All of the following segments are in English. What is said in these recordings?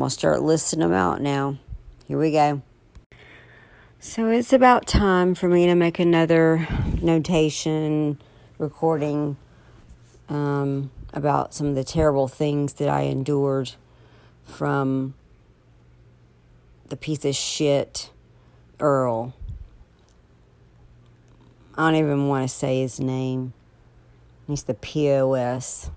I'm going to start listing them out now. Here we go. So it's about time for me to make another notation recording um, about some of the terrible things that I endured from the piece of shit Earl. I don't even want to say his name. He's the POS.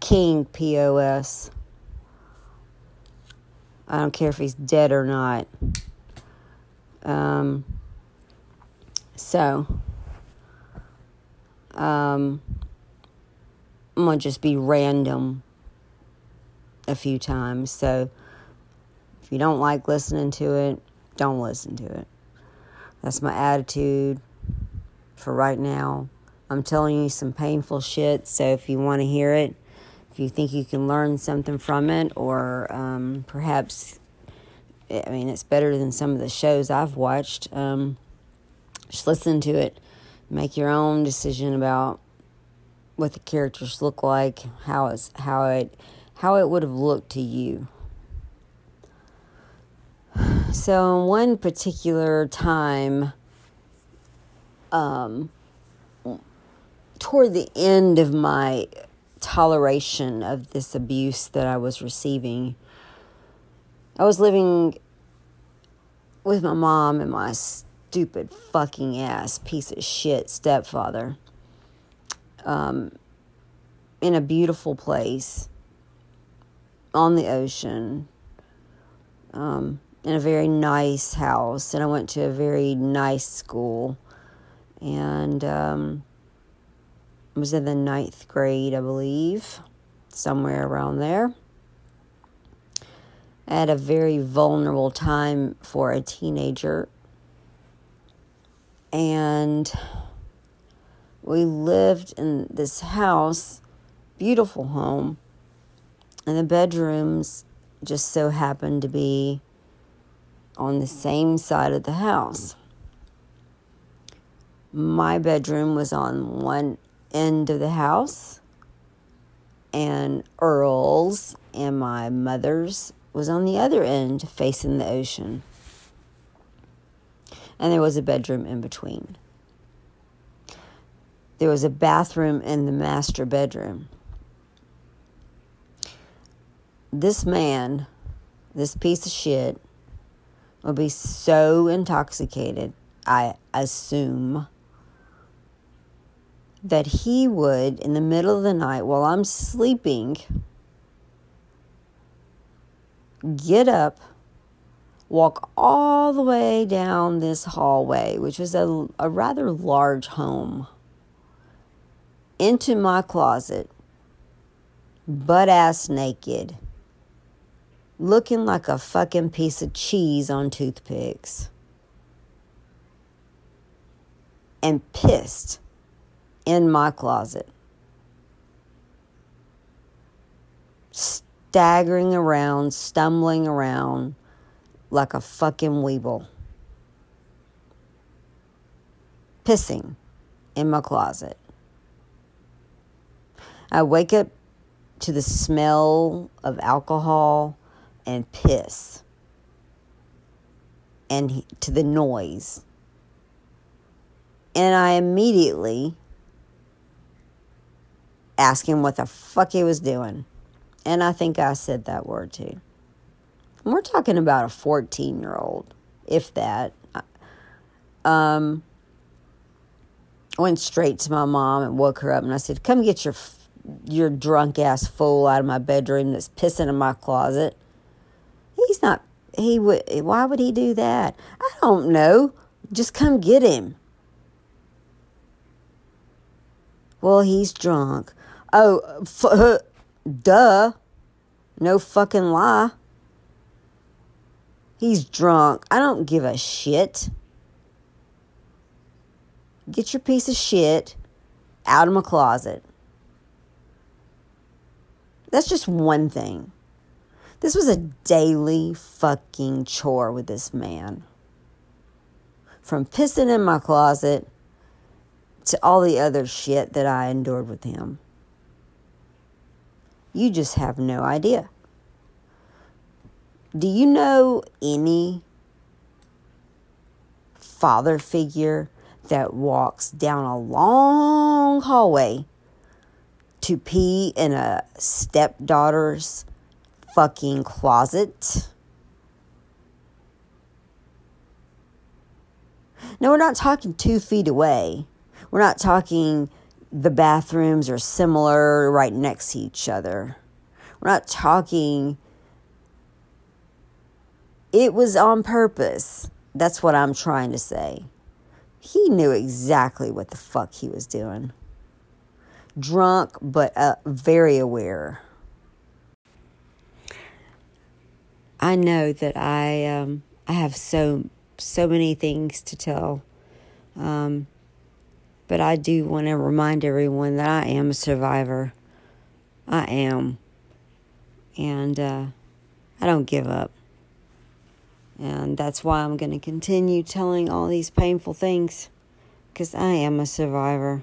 King POS. I don't care if he's dead or not. Um, so, um, I'm going to just be random a few times. So, if you don't like listening to it, don't listen to it. That's my attitude for right now. I'm telling you some painful shit, so if you want to hear it, if you think you can learn something from it, or um, perhaps, I mean, it's better than some of the shows I've watched, um, just listen to it. Make your own decision about what the characters look like, how it's how it how it would have looked to you. So, one particular time, um, toward the end of my toleration of this abuse that I was receiving, I was living with my mom and my stupid fucking ass piece of shit stepfather um, in a beautiful place on the ocean. Um, in a very nice house, and I went to a very nice school, and um, was in the ninth grade, I believe, somewhere around there. At a very vulnerable time for a teenager, and we lived in this house, beautiful home, and the bedrooms just so happened to be on the same side of the house. My bedroom was on one end of the house, and Earl's and my mother's was on the other end, facing the ocean. And there was a bedroom in between. There was a bathroom in the master bedroom. This man, this piece of shit, will be so intoxicated, I assume, that he would, in the middle of the night while I'm sleeping, get up, walk all the way down this hallway, which was a, a rather large home, into my closet, butt ass naked looking like a fucking piece of cheese on toothpicks. And pissed in my closet. Staggering around, stumbling around like a fucking weeble. Pissing in my closet. I wake up to the smell of alcohol and piss and to the noise. And I immediately asked him what the fuck he was doing. And I think I said that word too. And we're talking about a 14 year old, if that. Um, I went straight to my mom and woke her up and I said, Come get your, your drunk ass fool out of my bedroom that's pissing in my closet. He's not, he would, why would he do that? I don't know. Just come get him. Well, he's drunk. Oh, f- uh, duh. No fucking lie. He's drunk. I don't give a shit. Get your piece of shit out of my closet. That's just one thing. This was a daily fucking chore with this man. From pissing in my closet to all the other shit that I endured with him. You just have no idea. do you know any father figure that walks down a long hallway to pee in a stepdaughter's fucking closet? No, we're not talking two feet away. We're not talking the bathrooms are similar right next to each other. We're not talking. It was on purpose. That's what I'm trying to say. He knew exactly what the fuck he was doing. Drunk, but uh, very aware. I know that I um, I have so so many things to tell. Um, but I do want to remind everyone that I am a survivor. I am. And uh, I don't give up. And that's why I'm going to continue telling all these painful things. Because I am a survivor.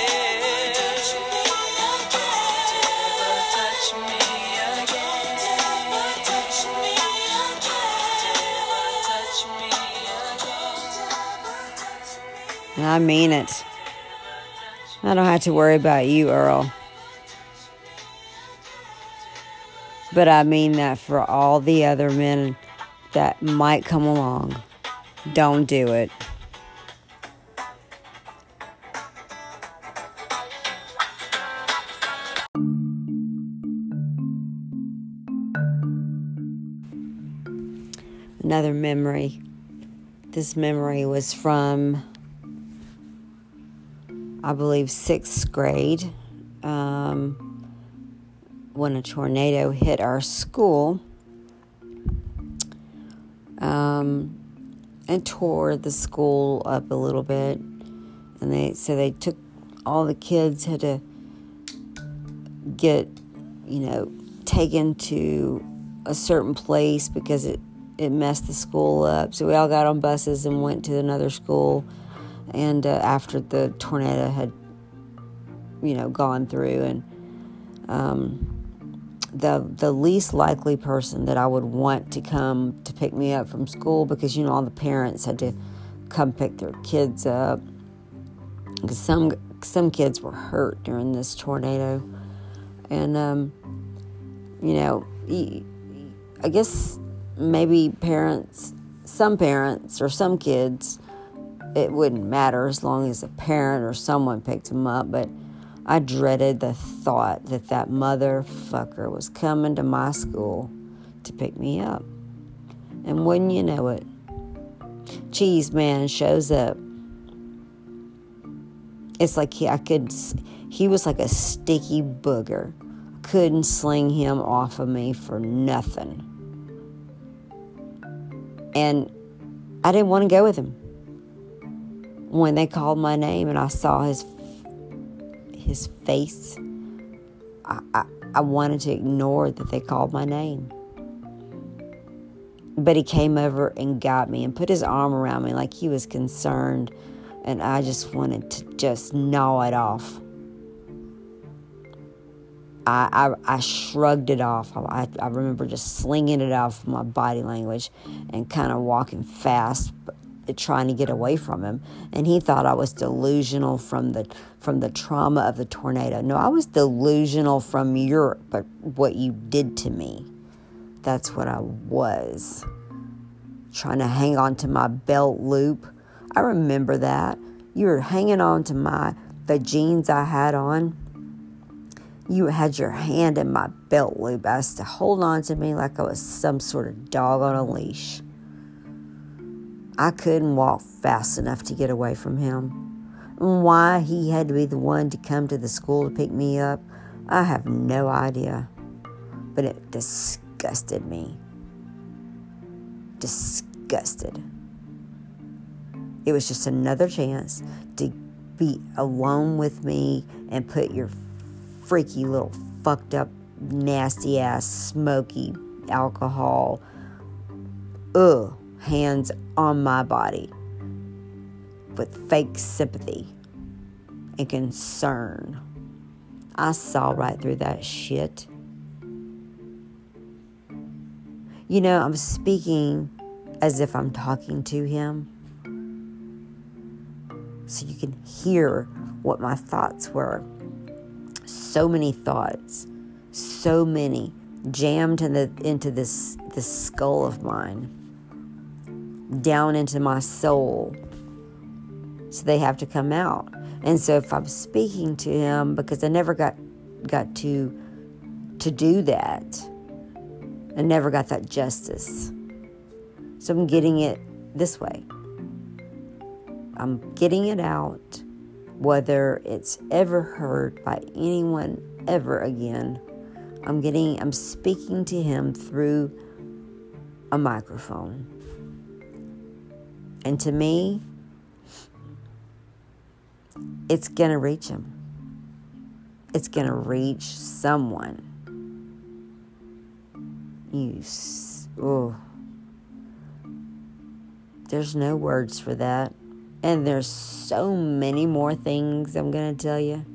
I mean it. I don't have to worry about you, Earl. But I mean that for all the other men that might come along. Don't do it. Another memory. This memory was from I believe, sixth grade um, when a tornado hit our school um, and tore the school up a little bit. And they so they took all the kids had to get, you know, taken to a certain place because it it messed the school up. So we all got on buses and went to another school and uh, after the tornado had you know gone through and um, the the least likely person that I would want to come to pick me up from school because you know all the parents had to come pick their kids up. Because some some kids were hurt during this tornado. And um, you know I guess maybe parents some parents or some kids it wouldn't matter as long as a parent or someone picked him up. But I dreaded the thought that that motherfucker was coming to my school to pick me up. And wouldn't you know it, Cheese Man shows up. It's like he, I could, he was like a sticky booger. Couldn't sling him off of me for nothing. And I didn't want to go with him when they called my name and I saw his his face, I, I, I wanted to ignore that they called my name. But he came over and got me and put his arm around me like he was concerned, and I just wanted to just gnaw it off. I, I, I shrugged it off. I, I remember just slinging it off my body language and kind of walking fast, trying to get away from him and he thought I was delusional from the from the trauma of the tornado. No, I was delusional from your but what you did to me. That's what I was. Trying to hang on to my belt loop. I remember that. You were hanging on to my the jeans I had on. You had your hand in my belt loop as to hold on to me like I was some sort of dog on a leash. I couldn't walk fast enough to get away from him. And why he had to be the one to come to the school to pick me up, I have no idea. But it disgusted me. Disgusted. It was just another chance to be alone with me and put your freaky little fucked up, nasty ass, smoky alcohol, ugh, hands on my body with fake sympathy and concern. I saw right through that shit. You know, I'm speaking as if I'm talking to him. So you can hear what my thoughts were. So many thoughts, so many jammed in the, into this, this skull of mine, down into my soul so they have to come out. And so if I'm speaking to him because I never got got to to do that. I never got that justice. So I'm getting it this way. I'm getting it out whether it's ever heard by anyone ever again. I'm getting I'm speaking to him through a microphone. And to me, it's going to reach him. It's going to reach someone. You, oh. There's no words for that. And there's so many more things I'm going to tell you.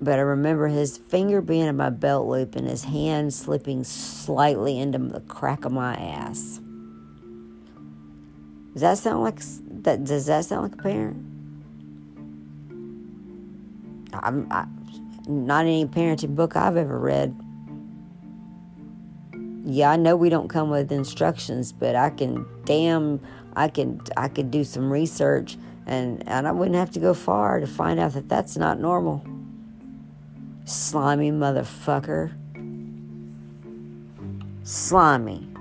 But I remember his finger being in my belt loop and his hand slipping slightly into the crack of my ass. Does that sound like that? Does that sound like a parent? I'm I, not any parenting book I've ever read. Yeah, I know we don't come with instructions, but I can damn I can I could do some research and and I wouldn't have to go far to find out that that's not normal. Slimy motherfucker. Slimy.